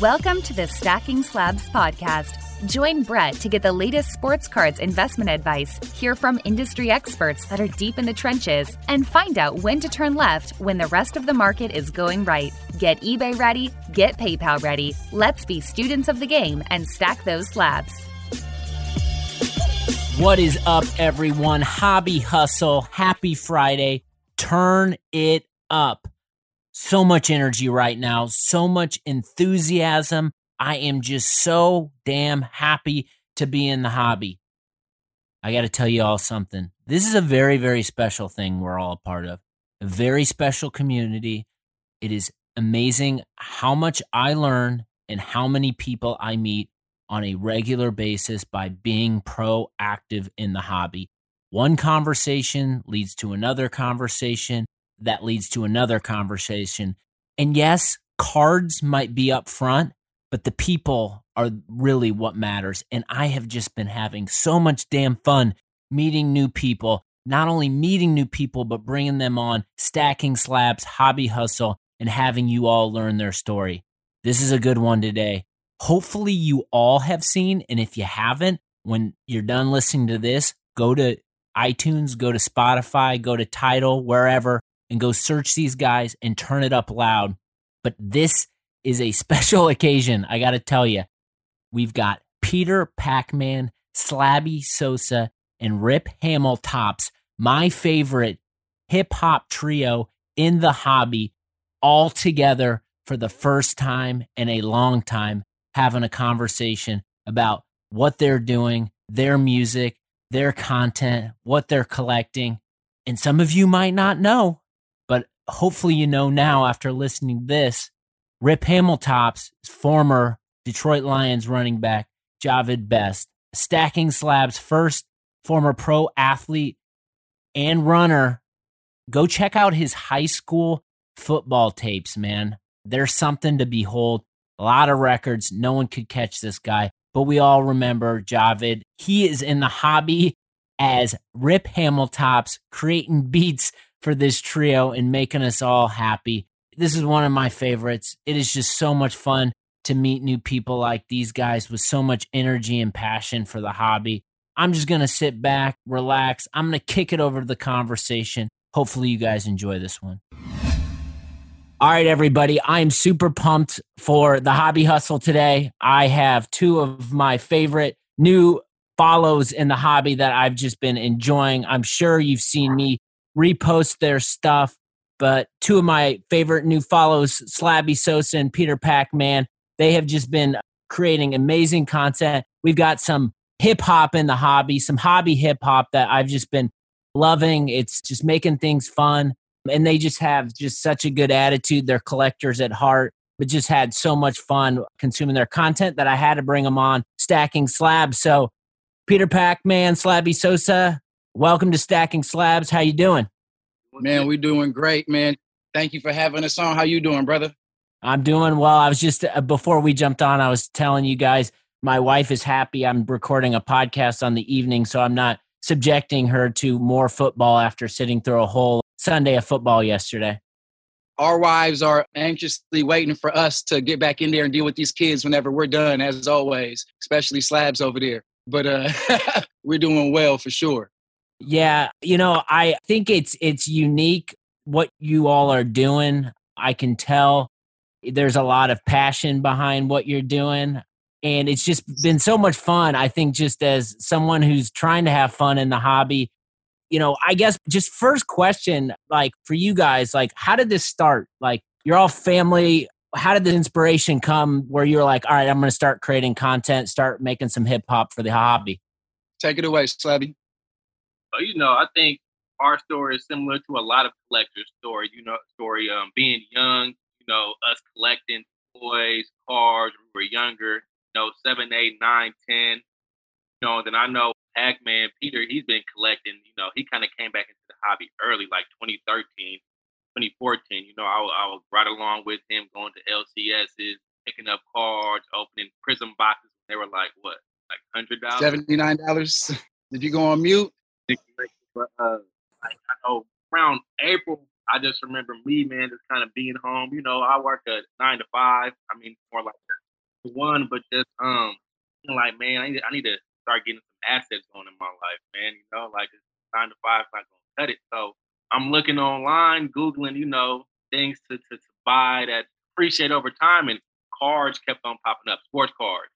Welcome to the Stacking Slabs podcast. Join Brett to get the latest sports cards investment advice, hear from industry experts that are deep in the trenches, and find out when to turn left when the rest of the market is going right. Get eBay ready, get PayPal ready. Let's be students of the game and stack those slabs. What is up, everyone? Hobby Hustle. Happy Friday. Turn it up. So much energy right now, so much enthusiasm. I am just so damn happy to be in the hobby. I got to tell you all something. This is a very, very special thing we're all a part of. A very special community. It is amazing how much I learn and how many people I meet on a regular basis by being proactive in the hobby. One conversation leads to another conversation that leads to another conversation. And yes, cards might be up front, but the people are really what matters. And I have just been having so much damn fun meeting new people, not only meeting new people, but bringing them on, stacking slabs, hobby hustle, and having you all learn their story. This is a good one today hopefully you all have seen. And if you haven't, when you're done listening to this, go to iTunes, go to Spotify, go to Tidal, wherever, and go search these guys and turn it up loud. But this is a special occasion. I got to tell you, we've got Peter Pacman, Slabby Sosa, and Rip Hamiltops, my favorite hip hop trio in the hobby, all together for the first time in a long time having a conversation about what they're doing, their music, their content, what they're collecting. And some of you might not know, hopefully you know now after listening to this. Rip Hamiltops, former Detroit Lions running back, Jahvid Best, stacking slabs first, former pro athlete and runner. Go check out his high school football tapes, man. There's something to behold a lot of records. No one could catch this guy. But we all remember Jahvid. He is in the hobby as Rip Hamiltops, creating beats for this trio and making us all happy. This is one of my favorites. It is just so much fun to meet new people like these guys with so much energy and passion for the hobby. I'm just going to sit back, relax. I'm going to kick it over to the conversation. Hopefully, you guys enjoy this one. All right, everybody. I'm super pumped for the hobby hustle today. I have two of my favorite new follows in the hobby that I've just been enjoying. I'm sure you've seen me repost their stuff, but two of my favorite new follows, Slabby Sosa and Peter Pacman, they have just been creating amazing content. We've got some hip hop in the hobby, some hobby hip hop that I've just been loving. It's just making things fun and they just have just such a good attitude. They're collectors at heart, but just had so much fun consuming their content that I had to bring them on stacking slabs. So, Peter Pacman, Slabby Sosa, welcome to Stacking Slabs. How you doing? Man, we doing great, man. Thank you for having us on. How you doing, brother? I'm doing well. I was just uh, before we jumped on, I was telling you guys my wife is happy. I'm recording a podcast on the evening, so I'm not subjecting her to more football after sitting through a whole Sunday of football yesterday? Our wives are anxiously waiting for us to get back in there and deal with these kids whenever we're done, as always, especially slabs over there. But uh, we're doing well for sure. Yeah, you know, I think it's it's unique what you all are doing. I can tell there's a lot of passion behind what you're doing and it's just been so much fun. I think just as someone who's trying to have fun in the hobby, you know, I guess just first question, like for you guys, like how did this start? Like you're all family. How did the inspiration come where you're like, all right, I'm going to start creating content, start making some hip hop for the hobby? Take it away, Slabby. So, you know, I think our story is similar to a lot of collectors' story. You know, story um, being young, you know, us collecting toys, cars when we were younger, you know, seven, eight, nine, ten. You know, then I know Pac-Man, Peter, he's been collecting, you know, he kind of came back into the hobby early, like 2013, 2014. You know, I, I was right along with him going to LCSs, picking up cards, opening Prizm boxes. They were like, what, like $100? $79. Did you go on mute? But, uh, I know around April, I just remember me, man, just kind of being home. You know, I work a nine to five. I mean, more like one, but just um, like man, I need, I need to start getting some assets going in my life, man. You know, like nine to five not gonna cut it. So I'm looking online, googling, you know, things to to, to buy that appreciate over time, and cards kept on popping up, sports cards,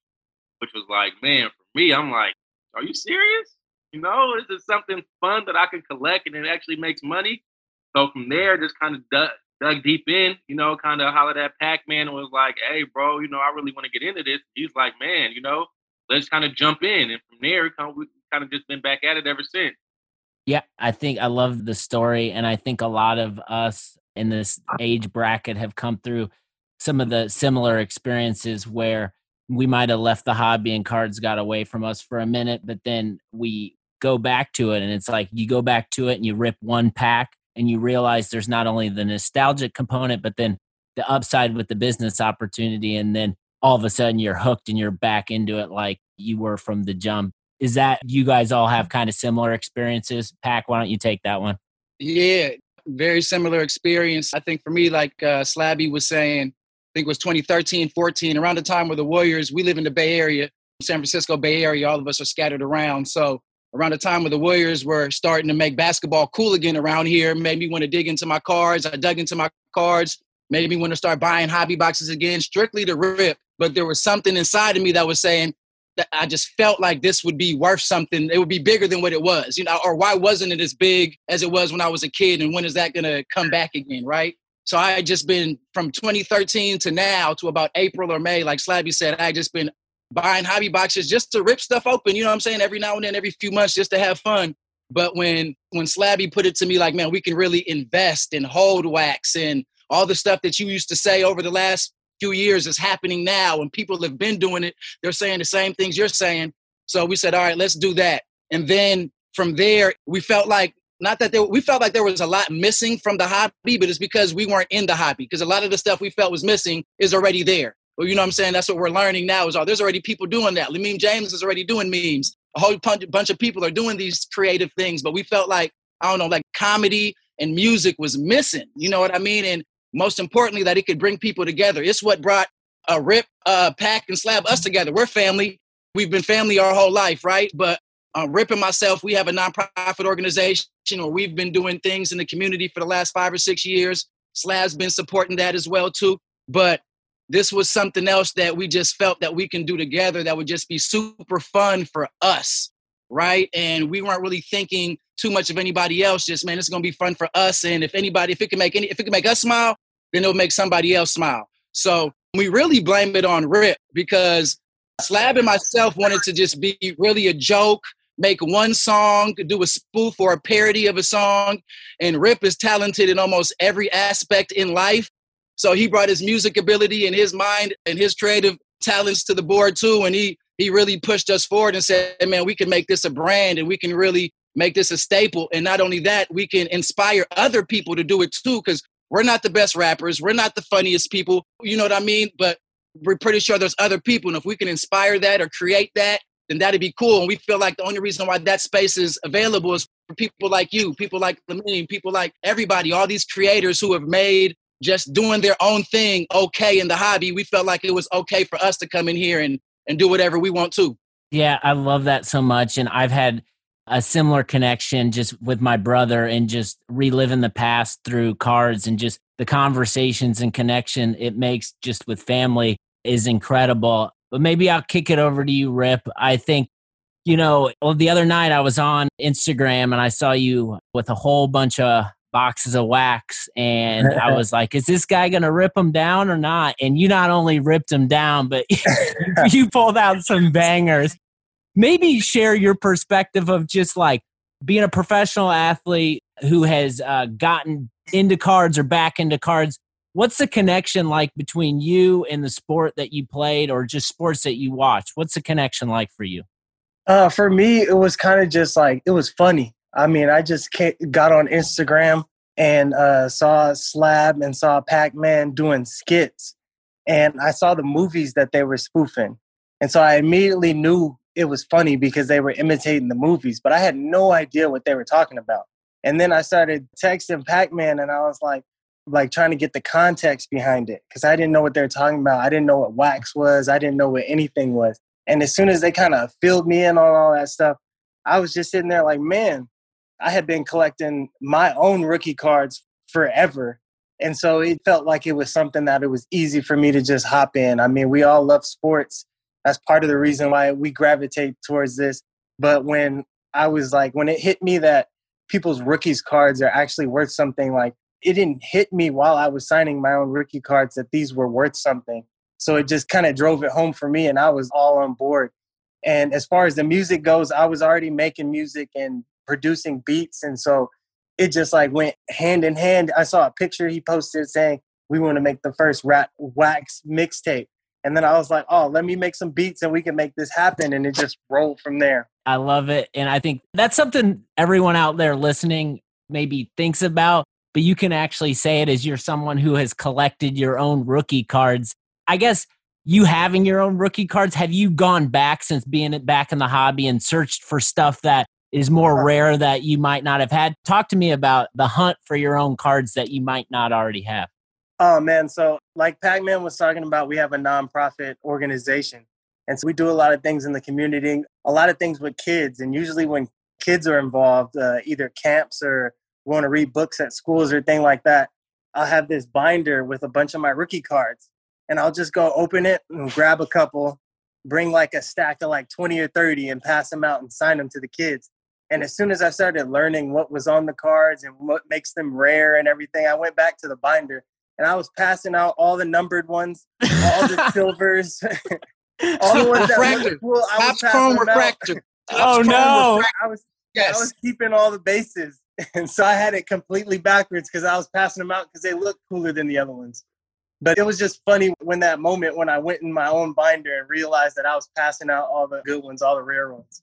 which was like, man, for me, I'm like, are you serious? You know, is this something fun that I can collect and it actually makes money? So from there, just kind of dug, dug deep in, you know, kind of hollered at Pac-Man and was like, hey, bro, you know, I really want to get into this. He's like, man, you know, let's kind of jump in. And from there, we kind of just been back at it ever since. Yeah, I think I love the story. And I think a lot of us in this age bracket have come through some of the similar experiences where we might have left the hobby and cards got away from us for a minute, but then we go back to it and it's like you go back to it and you rip one pack and you realize there's not only the nostalgic component, but then the upside with the business opportunity. And then all of a sudden you're hooked and you're back into it like you were from the jump. Is that you guys all have kind of similar experiences? Pack, why don't you take that one? Yeah, very similar experience. I think for me, like uh, Slabby was saying, I think it was 2013, 14, around the time where the Warriors, we live in the Bay Area, San Francisco Bay Area, all of us are scattered around. So around the time when the Warriors were starting to make basketball cool again around here, made me want to dig into my cards. I dug into my cards, made me want to start buying hobby boxes again, strictly to rip. But there was something inside of me that was saying that I just felt like this would be worth something. It would be bigger than what it was, you know, or why wasn't it as big as it was when I was a kid? And when is that going to come back again, right? So I had just been from 2013 to now to about April or May, like Slabby said, I had just been buying hobby boxes just to rip stuff open, you know what I'm saying? Every now and then, every few months, just to have fun. But when when Slabby put it to me like, man, we can really invest and hold wax and all the stuff that you used to say over the last few years is happening now and people have been doing it. They're saying the same things you're saying. So we said, all right, let's do that. And then from there, we felt like not that there, we felt like there was a lot missing from the hobby, but it's because we weren't in the hobby. Because a lot of the stuff we felt was missing is already there. Well, you know what I'm saying? That's what we're learning now is, oh, there's already people doing that. Lamine James is already doing memes. A whole bunch of people are doing these creative things, but we felt like, I don't know, like comedy and music was missing. You know what I mean? And most importantly, that it could bring people together. It's what brought a rip, uh, pack, and slab us together. We're family. We've been family our whole life, right? But uh, Rip and myself, we have a nonprofit organization where we've been doing things in the community for the last five or six years. Slab's been supporting that as well too. But this was something else that we just felt that we can do together that would just be super fun for us right? And we weren't really thinking too much of anybody else just man it's going to be fun for us and if anybody if it can make any if it can make us smile then it'll make somebody else smile. So we really blame it on rip because slab and myself wanted to just be really a joke make one song do a spoof or a parody of a song and rip is talented in almost every aspect in life so he brought his music ability and his mind and his creative talents to the board too. And he he really pushed us forward and said, man, we can make this a brand and we can really make this a staple. And not only that, we can inspire other people to do it too, because we're not the best rappers, we're not the funniest people, you know what I mean? But we're pretty sure there's other people. And if we can inspire that or create that, then that'd be cool. And we feel like the only reason why that space is available is for people like you, people like Lamine, people like everybody, all these creators who have made just doing their own thing okay in the hobby, we felt like it was okay for us to come in here and, and do whatever we want to. Yeah, I love that so much. And I've had a similar connection just with my brother and just reliving the past through cards and just the conversations and connection it makes just with family is incredible. But maybe I'll kick it over to you, Rip. I think, you know, well, the other night I was on Instagram and I saw you with a whole bunch of boxes of wax and I was like, is this guy going to rip them down or not? And you not only ripped them down, but you pulled out some bangers. Maybe share your perspective of just like being a professional athlete who has uh, gotten into cards or back into cards. What's the connection like between you and the sport that you played or just sports that you watch? What's the connection like for you? Uh, for me, it was kind of just like, it was funny I mean, I just got on Instagram and uh, saw Slab and saw Pac Man doing skits, and I saw the movies that they were spoofing, and so I immediately knew it was funny because they were imitating the movies, but I had no idea what they were talking about. And then I started texting Pac Man, and I was like, like trying to get the context behind it because I didn't know what they were talking about. I didn't know what wax was. I didn't know what anything was. And as soon as they kind of filled me in on all that stuff, I was just sitting there like, man, I had been collecting my own rookie cards forever. And so it felt like it was something that it was easy for me to just hop in. I mean, we all love sports. That's part of the reason why we gravitate towards this. But when I was like, when it hit me that people's rookies cards are actually worth something, like it didn't hit me while I was signing my own rookie cards that these were worth something. So it just kind of drove it home for me, and I was all on board. And as far as the music goes, I was already making music and producing beats. And so it just like went hand in hand. I saw a picture he posted saying, We want to make the first rap wax mixtape. And then I was like, oh, let me make some beats and we can make this happen. And it just rolled from there. I love it. And I think that's something everyone out there listening maybe thinks about, but you can actually say it as you're someone who has collected your own rookie cards. I guess you having your own rookie cards, have you gone back since being back in the hobby and searched for stuff that is more rare that you might not have had? Talk to me about the hunt for your own cards that you might not already have. Oh man, so like Pac-Man was talking about, we have a nonprofit organization. And so we do a lot of things in the community, a lot of things with kids. And usually when kids are involved, uh, either camps or want to read books at schools or thing like that, I'll have this binder with a bunch of my rookie cards. And I'll just go open it and grab a couple, bring like a stack of like 20 or 30 and pass them out and sign them to the kids. And as soon as I started learning what was on the cards and what makes them rare and everything, I went back to the binder and I was passing out all the numbered ones, all the silvers, all the ones that looked cool. I was passing refractor. Oh no! I was yes. I was keeping all the bases, and so I had it completely backwards because I was passing them out because they looked cooler than the other ones. But it was just funny when that moment when I went in my own binder and realized that I was passing out all the good ones, all the rare ones.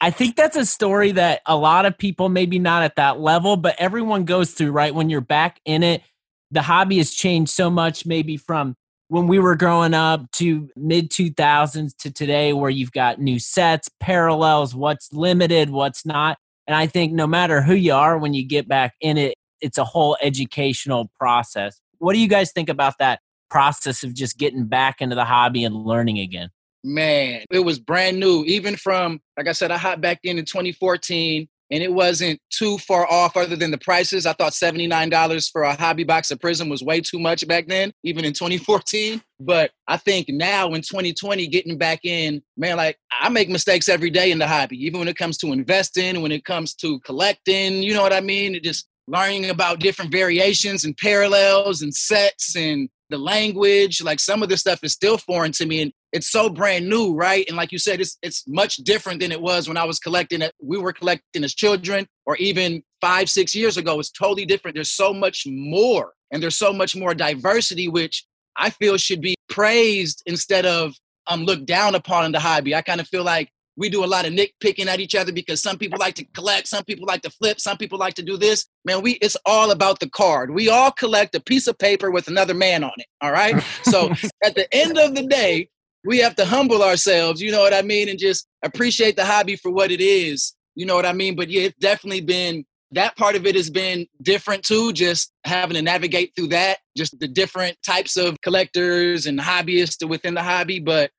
I think that's a story that a lot of people, maybe not at that level, but everyone goes through, right? When you're back in it, the hobby has changed so much maybe from when we were growing up to mid 2000s to today where you've got new sets parallels what's limited what's not. And i think no matter who you are when you get back in it it's a whole educational process. What do you guys think about that process of just getting back into the hobby and learning again man it was brand new even from like i said i hopped back in in 2014 and it wasn't too far off other than the prices. I thought $79 for a hobby box of Prizm was way too much back then, even in 2014. But I think now in 2020, getting back in, man, like I make mistakes every day in the hobby, even when it comes to investing, when it comes to collecting, you know what I mean? It just learning about different variations and parallels and sets and the language. Like some of this stuff is still foreign to me. And it's so brand new, right? And like you said, it's it's much different than it was when I was collecting it. We were collecting as children, or even five, six years ago. It's totally different. There's so much more, and there's so much more diversity, which I feel should be praised instead of um looked down upon in the hobby. I kind of feel like we do a lot of nitpicking at each other because some people like to collect, some people like to flip, some people like to do this. Man, we it's all about the card. We all collect a piece of paper with another man on it. All right. So at the end of the day, we have to humble ourselves, you know what I mean, and just appreciate the hobby for what it is. You know what I mean? But yeah, it's definitely been that part of it has been different too, just having to navigate through that, just the different types of collectors and hobbyists within the hobby. But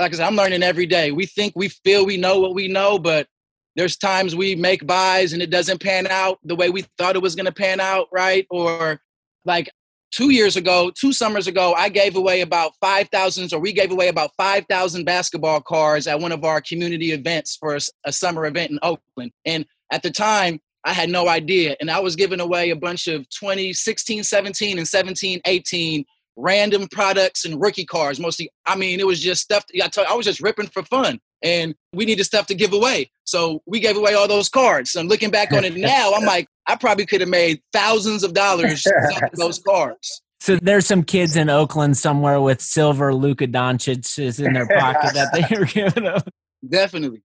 like I said, I'm learning every day. We think we feel we know what we know, but there's times we make buys and it doesn't pan out the way we thought it was going to pan out, right? Or like two years ago, two summers ago, I gave away about 5,000, or we gave away about 5,000 basketball cards at one of our community events for a, a, summer event in Oakland. And at the time, I had no idea. And I was giving away a bunch of 2016, 17, and 17, 18 random products and rookie cards. Mostly, I mean, it was just stuff. I, I was just ripping for fun. And we needed stuff to give away. So we gave away all those cards. And looking back on it now, I'm like, I probably could have made thousands of dollars those cards. So there's some kids in Oakland somewhere with silver Luka Doncic is in their pocket that they were giving up. Definitely.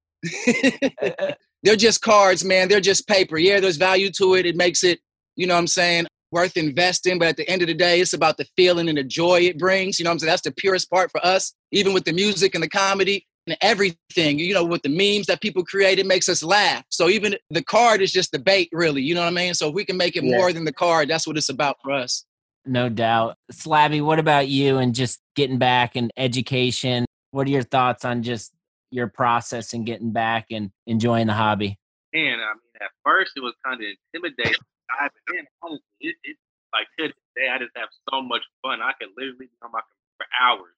They're just cards, man. They're just paper. Yeah, there's value to it. It makes it, you know what I'm saying, worth investing. But at the end of the day, it's about the feeling and the joy it brings. You know what I'm saying? That's the purest part for us. Even with the music and the comedy, and everything. You know, with the memes that people create, it makes us laugh. So even the card is just the bait, really. You know what I mean? So if we can make it yeah. more than the card, that's what it's about for us. No doubt. Slabby, what about you and just getting back and education? What are your thoughts on just your process and getting back and enjoying the hobby? And I mean, at first it was kind of intimidating. But then honestly, it, it like to this day, I just have so much fun. I could literally be on my computer for hours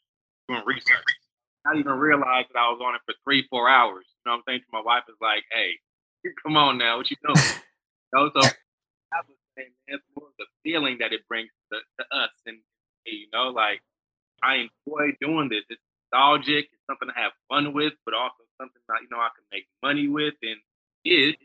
doing research. I didn't even realize that I was on it for three, four hours. You know what I'm saying? My wife is like, "Hey, come on now, what you doing?" you know, so I was saying, man, it's more the feeling that it brings to, to us, and you know, like I enjoy doing this. It's nostalgic. It's something to have fun with, but also something that you know I can make money with, and it's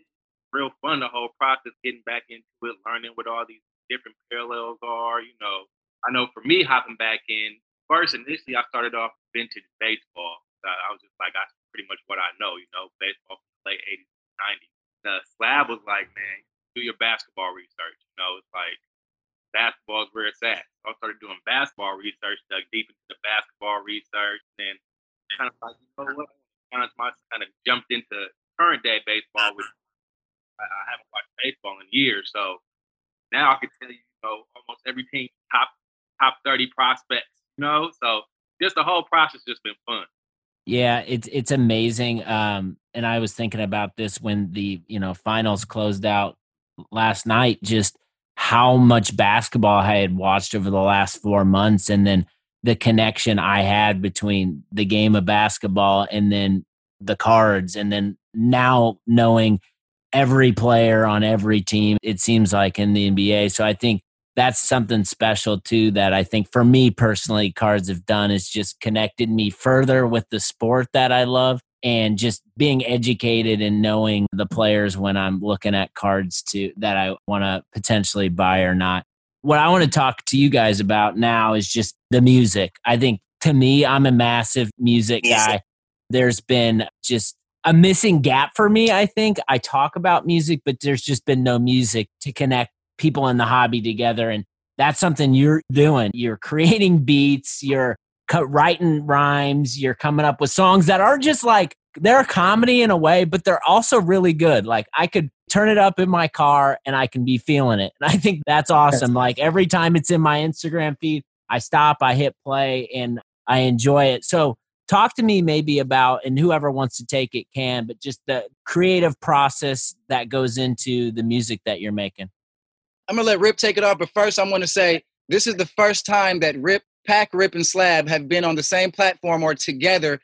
real fun. The whole process, getting back into it, learning what all these different parallels are. You know, I know for me hopping back in first initially, I started off vintage baseball. I was just like, that's pretty much what I know. You know, baseball from the late '80s, '90s. The slab was like, man, do your basketball research. You know, it's like basketball is where it's at. So I started doing basketball research, dug deep into the basketball research, and kind of like, you know what? Kind of, kind of jumped into current day baseball, which I, I haven't watched baseball in years. So now I can tell you, you know, almost every team top top 30 prospects, you know. So just the whole process just been fun. Yeah, it's it's amazing. Um, and I was thinking about this when the you know finals closed out last night. Just how much basketball I had watched over the last four months, and then the connection I had between the game of basketball and then the cards, and then now knowing every player on every team, it seems like in the NBA. So I think that's something special too that I think for me personally, cards have done is just connected me further with the sport that I love and just being educated and knowing the players when I'm looking at cards to that I want to potentially buy or not. What I want to talk to you guys about now is just the music. I think to me, I'm a massive music guy. There's been just a missing gap for me, I think. I talk about music, but there's just been no music to connect people in the hobby together. And that's something you're doing. You're creating beats, you're writing rhymes, you're coming up with songs that are just like they're a comedy in a way, but they're also really good. Like I could turn it up in my car and I can be feeling it. And I think that's awesome. Like every time it's in my Instagram feed, I stop, I hit play, and I enjoy it. So talk to me maybe about and whoever wants to take it can but just the creative process that goes into the music that you're making i'm gonna let rip take it off but first i want to say this is the first time that rip pack rip and slab have been on the same platform or together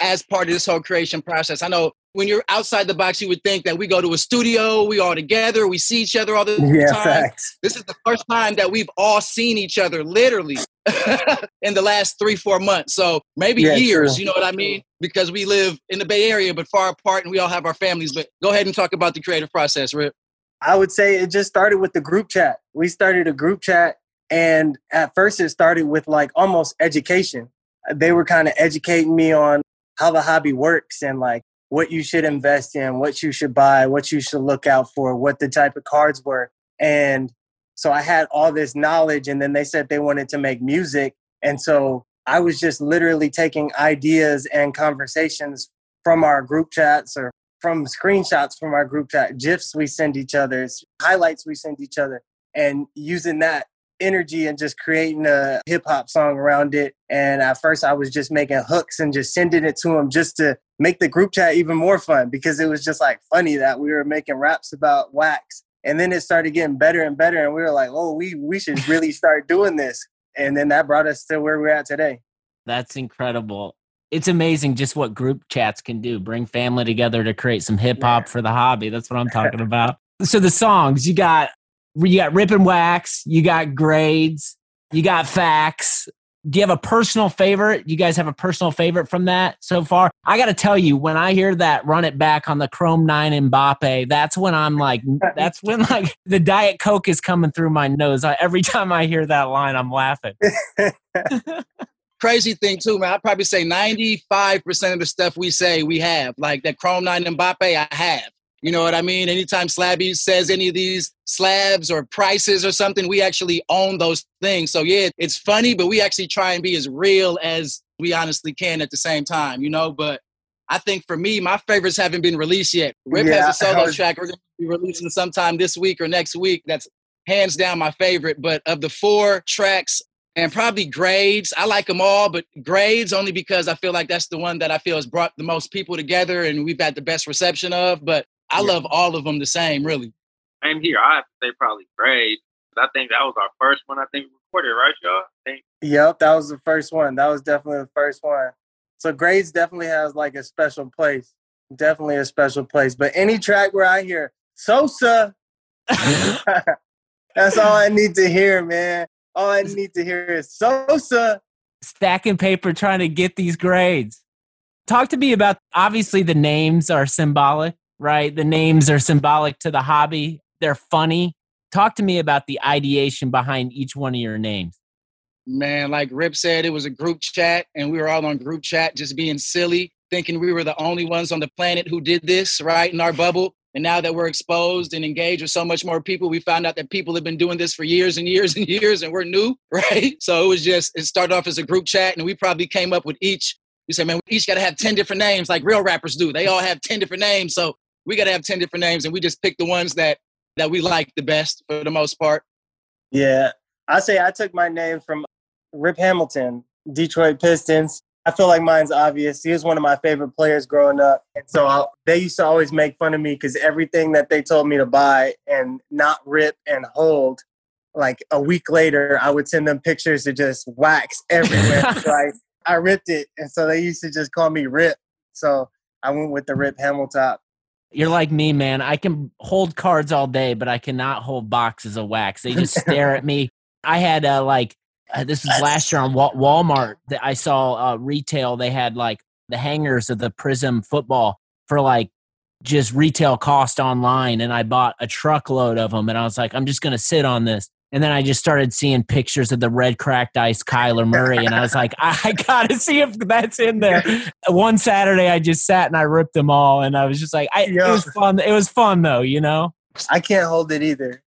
as part of this whole creation process i know when you're outside the box, you would think that we go to a studio, we all together, we see each other all the yeah, time. Facts. This is the first time that we've all seen each other literally in the last three, four months. So maybe yeah, years, true. you know what I mean? Because we live in the Bay Area, but far apart and we all have our families. But go ahead and talk about the creative process, Rip. I would say it just started with the group chat. We started a group chat, and at first it started with like almost education. They were kind of educating me on how the hobby works and like what you should invest in, what you should buy, what you should look out for, what the type of cards were. And so I had all this knowledge, and then they said they wanted to make music. And so I was just literally taking ideas and conversations from our group chats or from screenshots from our group chat, GIFs we send each other, highlights we send each other, and using that energy and just creating a hip hop song around it. And at first, I was just making hooks and just sending it to them just to make the group chat even more fun because it was just like funny that we were making raps about wax. And then it started getting better and better, and we were like, "Oh, we we should really start doing this." And then that brought us to where we're at today. That's incredible. It's amazing just what group chats can do. Bring family together to create some hip hop for the hobby. That's what I'm talking about. so the songs you got you got rip and wax, you got grades, you got facts. Do you have a personal favorite? You guys have a personal favorite from that so far? I got to tell you, when I hear that run it back on the Chrome 9 Mbappe, that's when I'm like, that's when like the Diet Coke is coming through my nose. I, every time I hear that line, I'm laughing. Crazy thing, too, man. I'd probably say 95% of the stuff we say we have. Like that Chrome 9 Mbappe, I have. You know what I mean? Anytime Slabby says any of these slabs or prices or something, we actually own those things. So yeah, it's funny, but we actually try and be as real as we honestly can at the same time, you know? But I think for me, my favorites haven't been released yet. Rip yeah, has a solo track we're going to be releasing sometime this week or next week. That's hands down my favorite. But of the four tracks, and probably grades. I like them all, but grades only because I feel like that's the one that I feel has brought the most people together and we've had the best reception of. But I yeah. love all of them the same, really. Same here. I have to say probably grades. I think that was our first one. I think we recorded, right, y'all? I think. Yep, that was the first one. That was definitely the first one. So grades definitely has like a special place. Definitely a special place. But any track where I hear Sosa, that's all I need to hear, man. All I need to hear is Sosa. Stacking paper trying to get these grades. Talk to me about obviously the names are symbolic, right? The names are symbolic to the hobby. They're funny. Talk to me about the ideation behind each one of your names. Man, like Rip said, it was a group chat, and we were all on group chat just being silly, thinking we were the only ones on the planet who did this, right, in our bubble. And now that we're exposed and engaged with so much more people, we found out that people have been doing this for years and years and years, and we're new, right? So it was just, it started off as a group chat, and we probably came up with each. We said, man, we each got to have 10 different names like real rappers do. They all have 10 different names. So we got to have 10 different names, and we just picked the ones that that we like the best for the most part. Yeah. I say I took my name from Rip Hamilton, Detroit Pistons. I feel like mine's obvious. He was one of my favorite players growing up. And so I'll, they used to always make fun of me because everything that they told me to buy and not rip and hold, like a week later, I would send them pictures of just wax everywhere. so I, I ripped it. And so they used to just call me Rip. So I went with the Rip Hamilton. You're like me, man. I can hold cards all day, but I cannot hold boxes of wax. They just stare at me. I had uh, like uh, this was last year on Walmart that I saw uh, retail. They had like the hangers of the Prizm football for like just retail cost online, and I bought a truckload of them. And I was like, I'm just gonna sit on this. And then I just started seeing pictures of the red cracked ice Kyler Murray, and I was like, I gotta see if that's in there. One Saturday, I just sat and I ripped them all, and I was just like, I, it was fun. It was fun though, you know. I can't hold it either.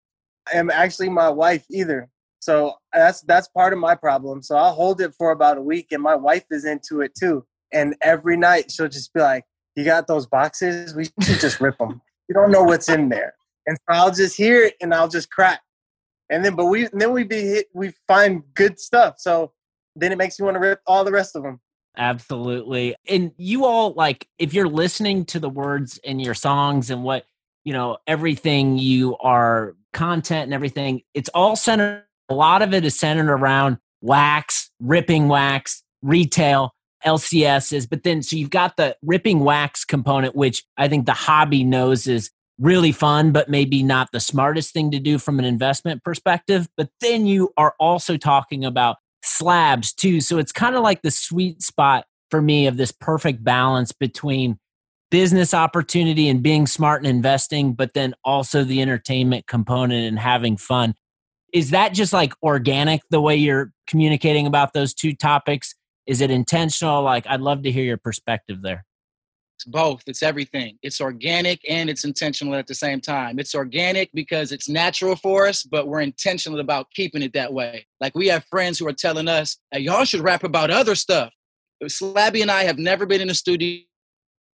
I'm actually my wife either. So that's that's part of my problem. So I'll hold it for about a week, and my wife is into it too. And every night she'll just be like, "You got those boxes? We should just rip them. You don't know what's in there." And so I'll just hear it, and I'll just crack. And then, but we then we be hit, we find good stuff. So then it makes you want to rip all the rest of them. Absolutely. And you all like if you're listening to the words in your songs and what you know everything you are content and everything, it's all centered a lot of it is centered around wax, ripping wax, retail, LCSs. But then, so you've got the ripping wax component, which I think the hobby knows is really fun, but maybe not the smartest thing to do from an investment perspective. But then you are also talking about slabs too. So it's kind of like the sweet spot for me of this perfect balance between business opportunity and being smart and investing, but then also the entertainment component and having fun is that just like organic the way you're communicating about those two topics? Is it intentional? Like i'd love to hear your perspective there. It's both. It's everything. It's organic and it's intentional at the same time. It's organic because it's natural for us but we're intentional about keeping it that way. Like we have friends who are telling us hey, y'all should rap about other stuff. Slabby and i have never been in a studio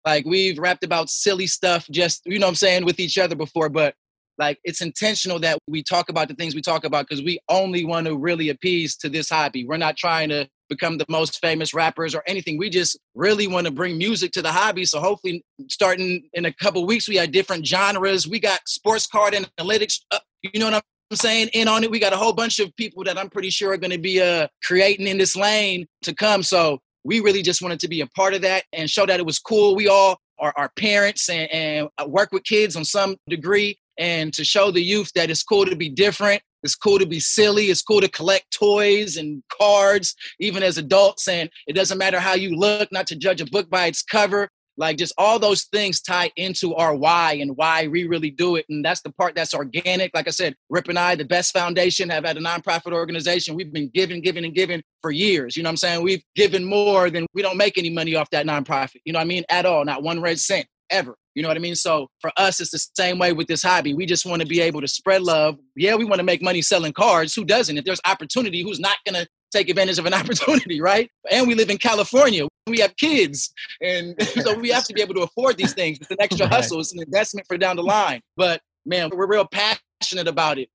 like we've rapped about silly stuff just you know i'm saying with each other before but like it's intentional that we talk about the things we talk about because we only want to really appease to this hobby. We're not trying to become the most famous rappers or anything. We just really want to bring music to the hobby. So hopefully, starting in a couple weeks, we have different genres. We got sports card analytics. Uh, you know what I'm saying? In on it, we got a whole bunch of people that I'm pretty sure are going to be uh, creating in this lane to come. So we really just wanted to be a part of that and show that it was cool. We all are, are parents and, and work with kids on some degree and to show the youth that it's cool to be different. It's cool to be silly. It's cool to collect toys and cards, even as adults. And it doesn't matter how you look, not to judge a book by its cover. Like just all those things tie into our why and why we really do it. And that's the part that's organic. Like I said, Rip and I, the best foundation, have had a nonprofit organization. We've been giving, giving, and giving for years. You know what I'm saying? We've given more than we don't make any money off that nonprofit. You know what I mean? At all, not one red cent ever. You know what I mean? So for us, it's the same way with this hobby. We just want to be able to spread love. Yeah, we want to make money selling cards. Who doesn't? If there's opportunity, who's not going to take advantage of an opportunity, right? And we live in California. We have kids. And so we have to be able to afford these things. It's an extra right. hustle, it's an investment for down the line. But man, we're real passionate about it.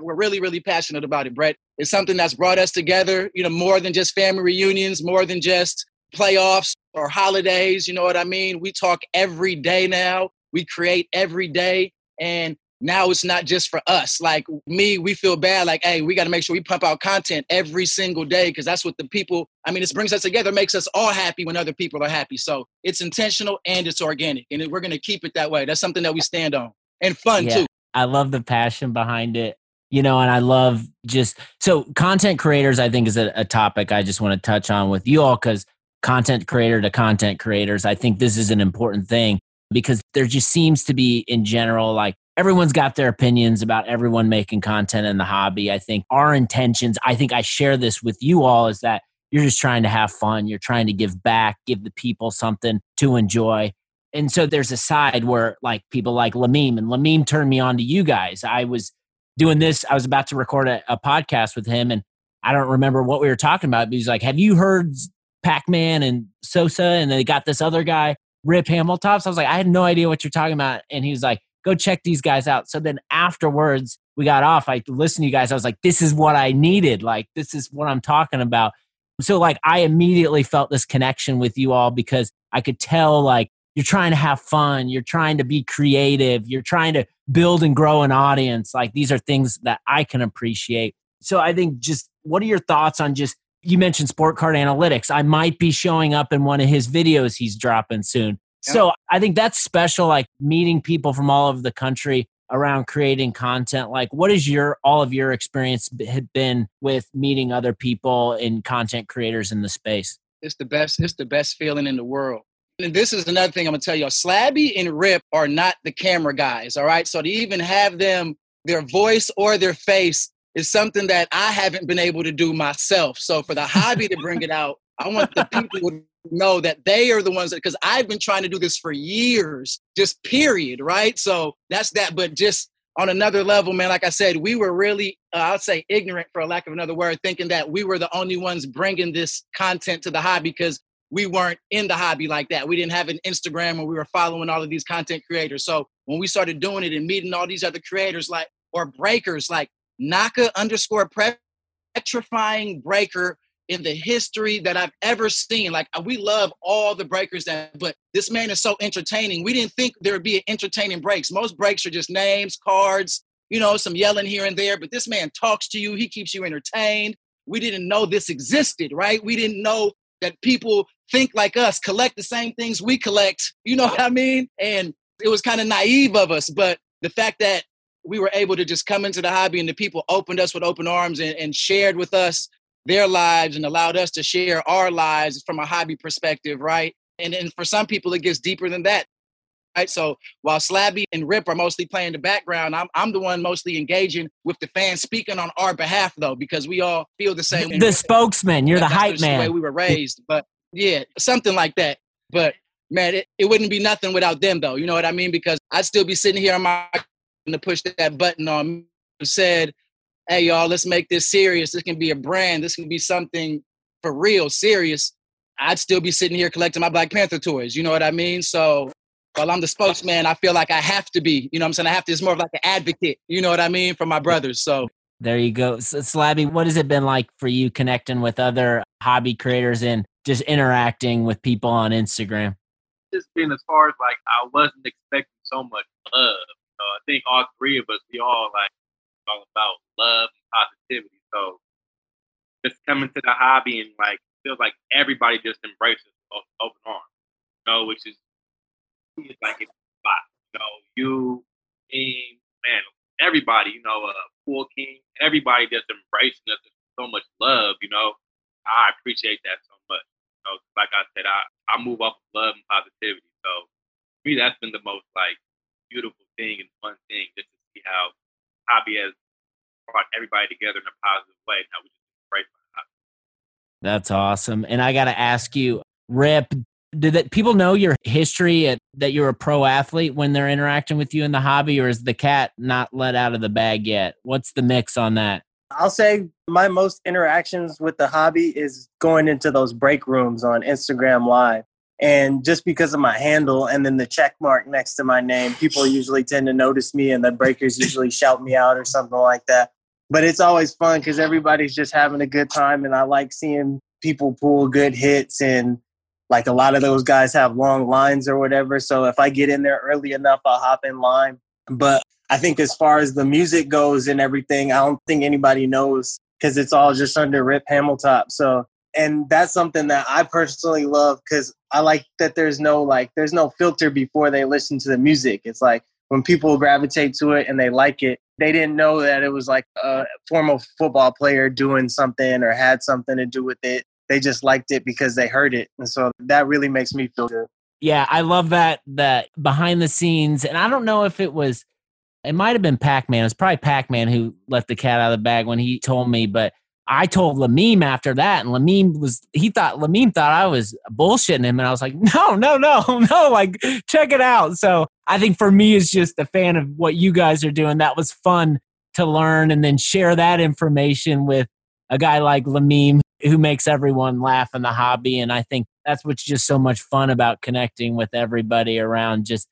We're really, really passionate about it, Brett. It's something that's brought us together, you know, more than just family reunions, more than just playoffs or holidays. You know what I mean? We talk every day now. We create every day. And now it's not just for us. Like me, we feel bad. Like, hey, we got to make sure we pump out content every single day because that's what the people. I mean, this brings us together, makes us all happy when other people are happy. So it's intentional and it's organic, and we're gonna keep it that way. That's something that we stand on and fun yeah, too. I love the passion behind it. You know, and I love just so content creators. I think is a, a topic I just want to touch on with you all because content creator to content creators, I think this is an important thing because there just seems to be in general like everyone's got their opinions about everyone making content in the hobby. I think our intentions, I think I share this with you all, is that you're just trying to have fun. You're trying to give back, give the people something to enjoy. And so there's a side where like people like Lamim and Lamim turned me on to you guys. I was doing this, I was about to record a, a podcast with him and I don't remember what we were talking about, but he's like, Have you heard Pac Man and Sosa? And they got this other guy, Rip Hamiltops. I was like, I had no idea what you're talking about. And he was like, go check these guys out. So then afterwards, we got off. I listened to you guys. I was like, this is what I needed. Like, this is what I'm talking about. So, like, I immediately felt this connection with you all because I could tell, like, you're trying to have fun. You're trying to be creative. You're trying to build and grow an audience. Like, these are things that I can appreciate. So, I think just what are your thoughts on just, you mentioned Sport Card Analytics. I might be showing up in one of his videos he's dropping soon. So I think that's special, like meeting people from all over the country around creating content. Like, what is your all of your experience had been with meeting other people and content creators in the space? It's the best. It's the best feeling in the world. And this is another thing I'm gonna tell you. Slabby and Rip are not the camera guys. All right. So to even have them, their voice or their face is something that I haven't been able to do myself. So for the hobby to bring it out, I want the people to know that they are the ones that because I've been trying to do this for years, just period, right? So that's that. But just on another level, man, like I said, we were really, uh, I'd say ignorant for a lack of another word, thinking that we were the only ones bringing this content to the hobby because we weren't in the hobby like that. We didn't have an Instagram where we were following all of these content creators. So when we started doing it and meeting all these other creators, like, or breakers, like Naka underscore petrifying breaker in the history that I've ever seen. Like uh, we love all the breakers that, but this man is so entertaining. We didn't think there would be entertaining breaks. Most breaks are just names, cards, you know, some yelling here and there. But this man talks to you. He keeps you entertained. We didn't know this existed, right? We didn't know that people think like us, collect the same things we collect. You know what I mean? And it was kind of naive of us, but the fact that we were able to just come into the hobby and the people opened us with open arms and, and shared with us their lives and allowed us to share our lives from a hobby perspective, right? And then for some people, it gets deeper than that. Right. So while Slabby and Rip are mostly playing the background, I'm I'm the one mostly engaging with the fans, speaking on our behalf though, because we all feel the same. The spokesman, you're the hype man. The way we were raised, but yeah, something like that. But man, it, it wouldn't be nothing without them though. You know what I mean? Because I'd still be sitting here on my to push that button on said hey y'all, let's make this serious. This can be a brand. This can be something for real, serious. I'd still be sitting here collecting my Black Panther toys. You know what I mean? So while I'm the spokesman, I feel like I have to be. You know what I'm saying? I have to. It's more of like an advocate. You know what I mean for my brothers. So there you go, so, Slabby. What has it been like for you connecting with other hobby creators and just interacting with people on Instagram? Just been as far as like I wasn't expecting so much love. I think all three of us, we all like all about love and positivity. So just coming to the hobby and like feels like everybody just embraces open arms, you know, which is like it's a lot. You know, you, me, man, everybody, you know, uh, Pool King, everybody just embracing us with so much love. You know, I appreciate that so much. You know, like I said, I I move off of love and positivity. So for me, that's been the most like beautiful thing and fun thing just to see how hobby has brought everybody together in a positive way. Now we just great. That's awesome. And I got to ask you, Rip, did that people know your history at, that you're a pro athlete when they're interacting with you in the hobby, or is the cat not let out of the bag yet? What's the mix on that? I'll say my most interactions with the hobby is going into those break rooms on Instagram Live. And just because of my handle and then the check mark next to my name, people usually tend to notice me and the breakers usually shout me out or something like that. But it's always fun because everybody's just having a good time. And I like seeing people pull good hits. And like a lot of those guys have long lines or whatever. So if I get in there early enough, I'll hop in line. But I think as far as the music goes and everything, I don't think anybody knows because it's all just under Rip Hamiltop. So and that's something that I personally love because I like that there's no like there's no filter before they listen to the music. It's like when people gravitate to it and they like it, they didn't know that it was like a former football player doing something or had something to do with it. They just liked it because they heard it, and so that really makes me feel good. Yeah, I love that that behind the scenes, and I don't know if it was. It might have been Pac Man. It's probably Pac Man who let the cat out of the bag when he told me, but I told Lamim after that, and Lamim was he thought Lamim thought I was bullshitting him, and I was like, no, no, no, no, like check it out. So I think for me, it's just a fan of what you guys are doing. That was fun to learn, and then share that information with a guy like Lamim who makes everyone laugh in the hobby. And I think that's what's just so much fun about connecting with everybody around just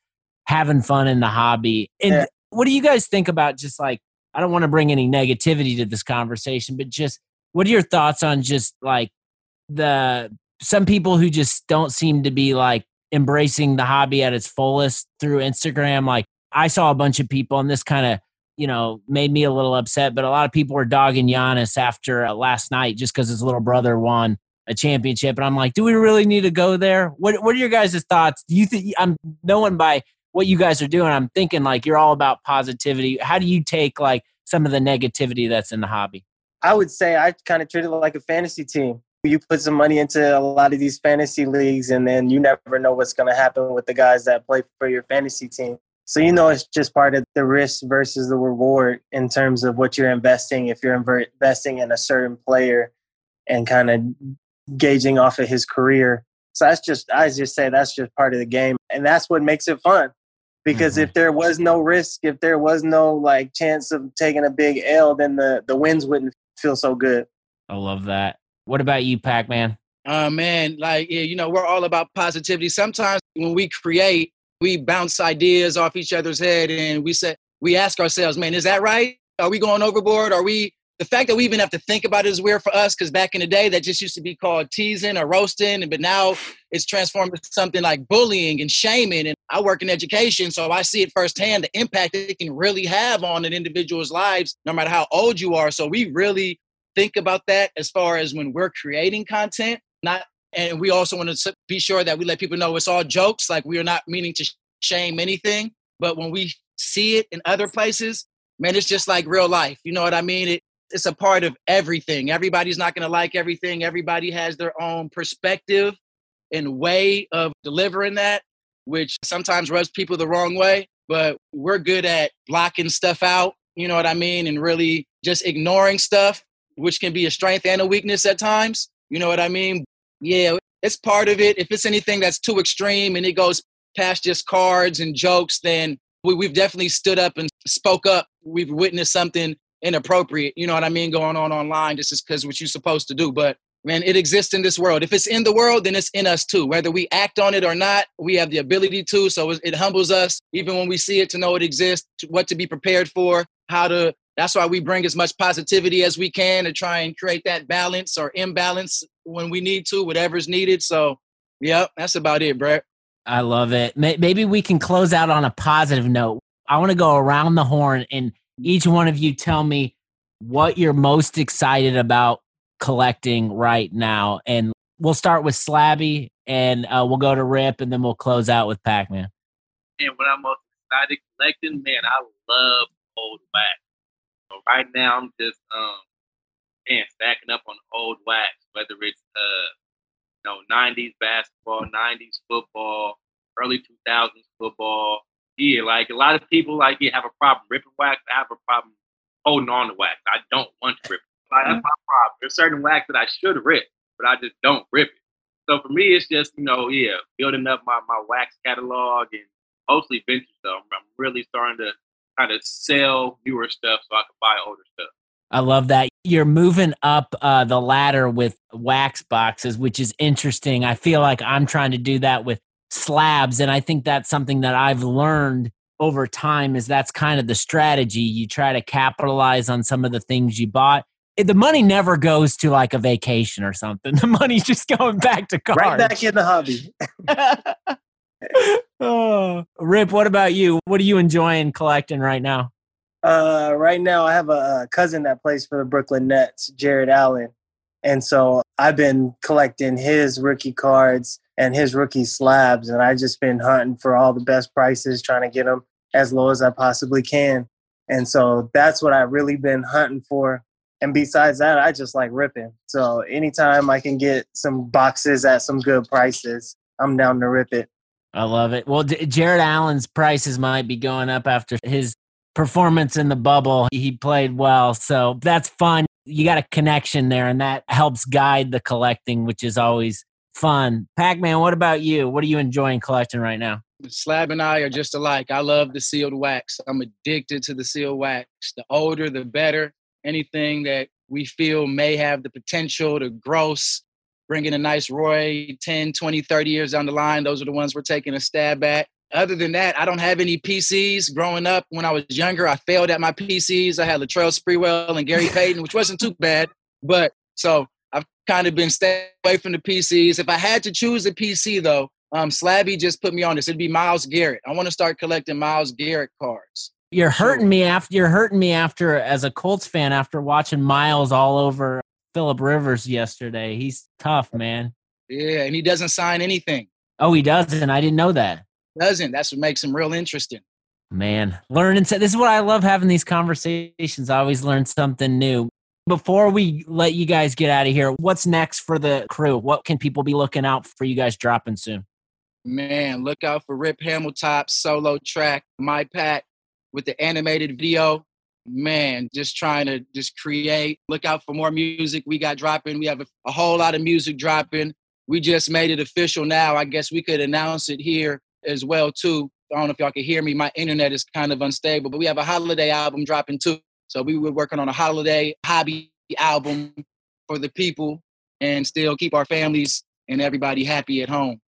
having fun in the hobby. And yeah. what do you guys think about just like I don't want to bring any negativity to this conversation, but just what are your thoughts on just like the some people who just don't seem to be like embracing the hobby at its fullest through Instagram? Like I saw a bunch of people, and this kind of you know made me a little upset. But a lot of people were dogging Giannis after uh, last night just because his little brother won a championship, and I'm like, do we really need to go there? What What are your guys' thoughts? Do you think I'm knowing by what you guys are doing, I'm thinking like you're all about positivity. How do you take like some of the negativity that's in the hobby? I would say I kind of treat it like a fantasy team. You put some money into a lot of these fantasy leagues, and then you never know what's going to happen with the guys that play for your fantasy team. So, you know, it's just part of the risk versus the reward in terms of what you're investing. If you're investing in a certain player and kind of gauging off of his career. So that's just, I just say that's just part of the game. And that's what makes it fun because mm-hmm. if there was no risk, if there was no like chance of taking a big L, then the the wins wouldn't feel so good. I love that. What about you, Pac Man? Uh man, like yeah, you know, we're all about positivity. Sometimes when we create, we bounce ideas off each other's head and we say we ask ourselves, man, is that right? Are we going overboard? Are we the fact that we even have to think about it is weird for us because back in the day that just used to be called teasing or roasting but now it's transformed into something like bullying and shaming and i work in education so i see it firsthand the impact it can really have on an individual's lives no matter how old you are so we really think about that as far as when we're creating content not and we also want to be sure that we let people know it's all jokes like we are not meaning to shame anything but when we see it in other places man, it's just like real life. You know what I mean? It, it's a part of everything. Everybody's not going to like everything. Everybody has their own perspective and way of delivering that, which sometimes rubs people the wrong way. But we're good at blocking stuff out, you know what I mean? And really just ignoring stuff, which can be a strength and a weakness at times. You know what I mean? Yeah, it's part of it. If it's anything that's too extreme and it goes past just cards and jokes, then we, have definitely stood up and spoke up. We've witnessed something inappropriate, you know what I mean, going on online just because what you're supposed to do. But man, it exists in this world. If it's in the world, then it's in us too. Whether we act on it or not, we have the ability to. So it humbles us, even when we see it, to know it exists, what to be prepared for, how to. That's why we bring as much positivity as we can to try and create that balance or imbalance when we need to, whatever's needed. So, yep, that's about it, Brett. I love it. Maybe we can close out on a positive note. I want to go around the horn and each one of you tell me what you're most excited about collecting right now. And we'll start with Slabby and uh, we'll go to Rip and then we'll close out with Pac Man. And what I'm most excited collecting, man, I love old wax. So right now I'm just um man stacking up on old wax, whether it's uh you know 90s basketball, 90s football, early 2000s football, yeah, like a lot of people like you have a problem ripping wax. I have a problem holding on to wax. I don't want to rip. It. Like, that's my problem. There's certain wax that I should rip, but I just don't rip it. So for me, it's just you know, yeah, building up my my wax catalog and mostly vintage stuff. I'm really starting to kind of sell newer stuff so I can buy older stuff. I love that. You're moving up uh, the ladder with wax boxes, which is interesting. I feel like I'm trying to do that with slabs. And I think that's something that I've learned over time is that's kind of the strategy. You try to capitalize on some of the things you bought. The money never goes to like a vacation or something. The money's just going back to cars. Right back in the hobby. oh. Rip, what about you? What are you enjoying collecting right now? Uh, right now, I have a, a cousin that plays for the Brooklyn Nets, Jarrett Allen. And so I've been collecting his rookie cards and his rookie slabs. And I've just been hunting for all the best prices, trying to get them as low as I possibly can. And so that's what I've really been hunting for. And besides that, I just like ripping. So anytime I can get some boxes at some good prices, I'm down to rip it. I love it. Well, D- Jarrett Allen's prices might be going up after his performance in the bubble. He played well. So that's fun. You got a connection there, and that helps guide the collecting, which is always fun. Pac Man, what about you? What are you enjoying collecting right now? Slab and I are just alike. I love the sealed wax. I'm addicted to the sealed wax. The older, the better. Anything that we feel may have the potential to gross, bringing a nice ROI 10, 20, 30 years down the line, those are the ones we're taking a stab at. Other than that, I don't have any PCs. Growing up, when I was younger, I failed at my PCs. I had Latrell Sprewell and Gary Payton, which wasn't too bad. But so kind of been staying away from the PCs. If I had to choose a PC, though, um, Slabby just put me on this. It'd be Myles Garrett. I want to start collecting Myles Garrett cards. You're hurting me after you're hurting me after as a Colts fan after watching Myles all over Philip Rivers yesterday. He's tough, man. Yeah, and he doesn't sign anything. Oh, he doesn't. I didn't know that. Doesn't. That's what makes him real interesting. Man, learning. This is what I love having these conversations. I always learn something new. Before we let you guys get out of here, what's next for the crew? What can people be looking out for you guys dropping soon? Man, look out for Rip Hamiltop's solo track, My Pack, with the animated video. Man, just trying to just create. Look out for more music we got dropping. We have a, a whole lot of music dropping. We just made it official now. I guess we could announce it here as well too. I don't know if y'all can hear me. My internet is kind of unstable, but we have a holiday album dropping too. So we were working on a holiday hobby album for the people and still keep our families and everybody happy at home.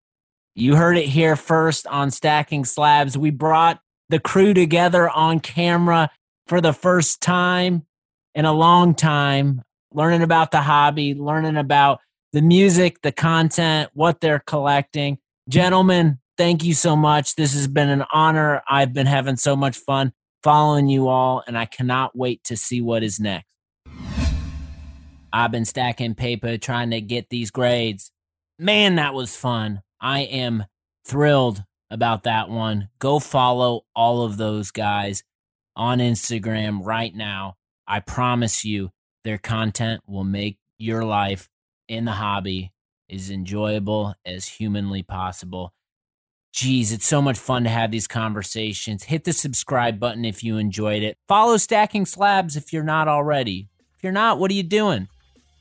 You heard it here first on Stacking Slabs. We brought the crew together on camera for the first time in a long time, learning about the hobby, learning about the music, the content, what they're collecting. Gentlemen, thank you so much. This has been an honor. I've been having so much fun following you all, and I cannot wait to see what is next. I've been stacking paper trying to get these grades. Man, that was fun. I am thrilled about that one. Go follow all of those guys on Instagram right now. I promise you, their content will make your life in the hobby as enjoyable as humanly possible. Geez, it's so much fun to have these conversations. Hit the subscribe button if you enjoyed it. Follow Stacking Slabs if you're not already. If you're not, what are you doing?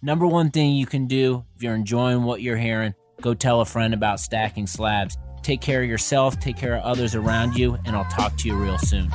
Number one thing you can do if you're enjoying what you're hearing Go tell a friend about stacking slabs. Take care of yourself, take care of others around you, and I'll talk to you real soon.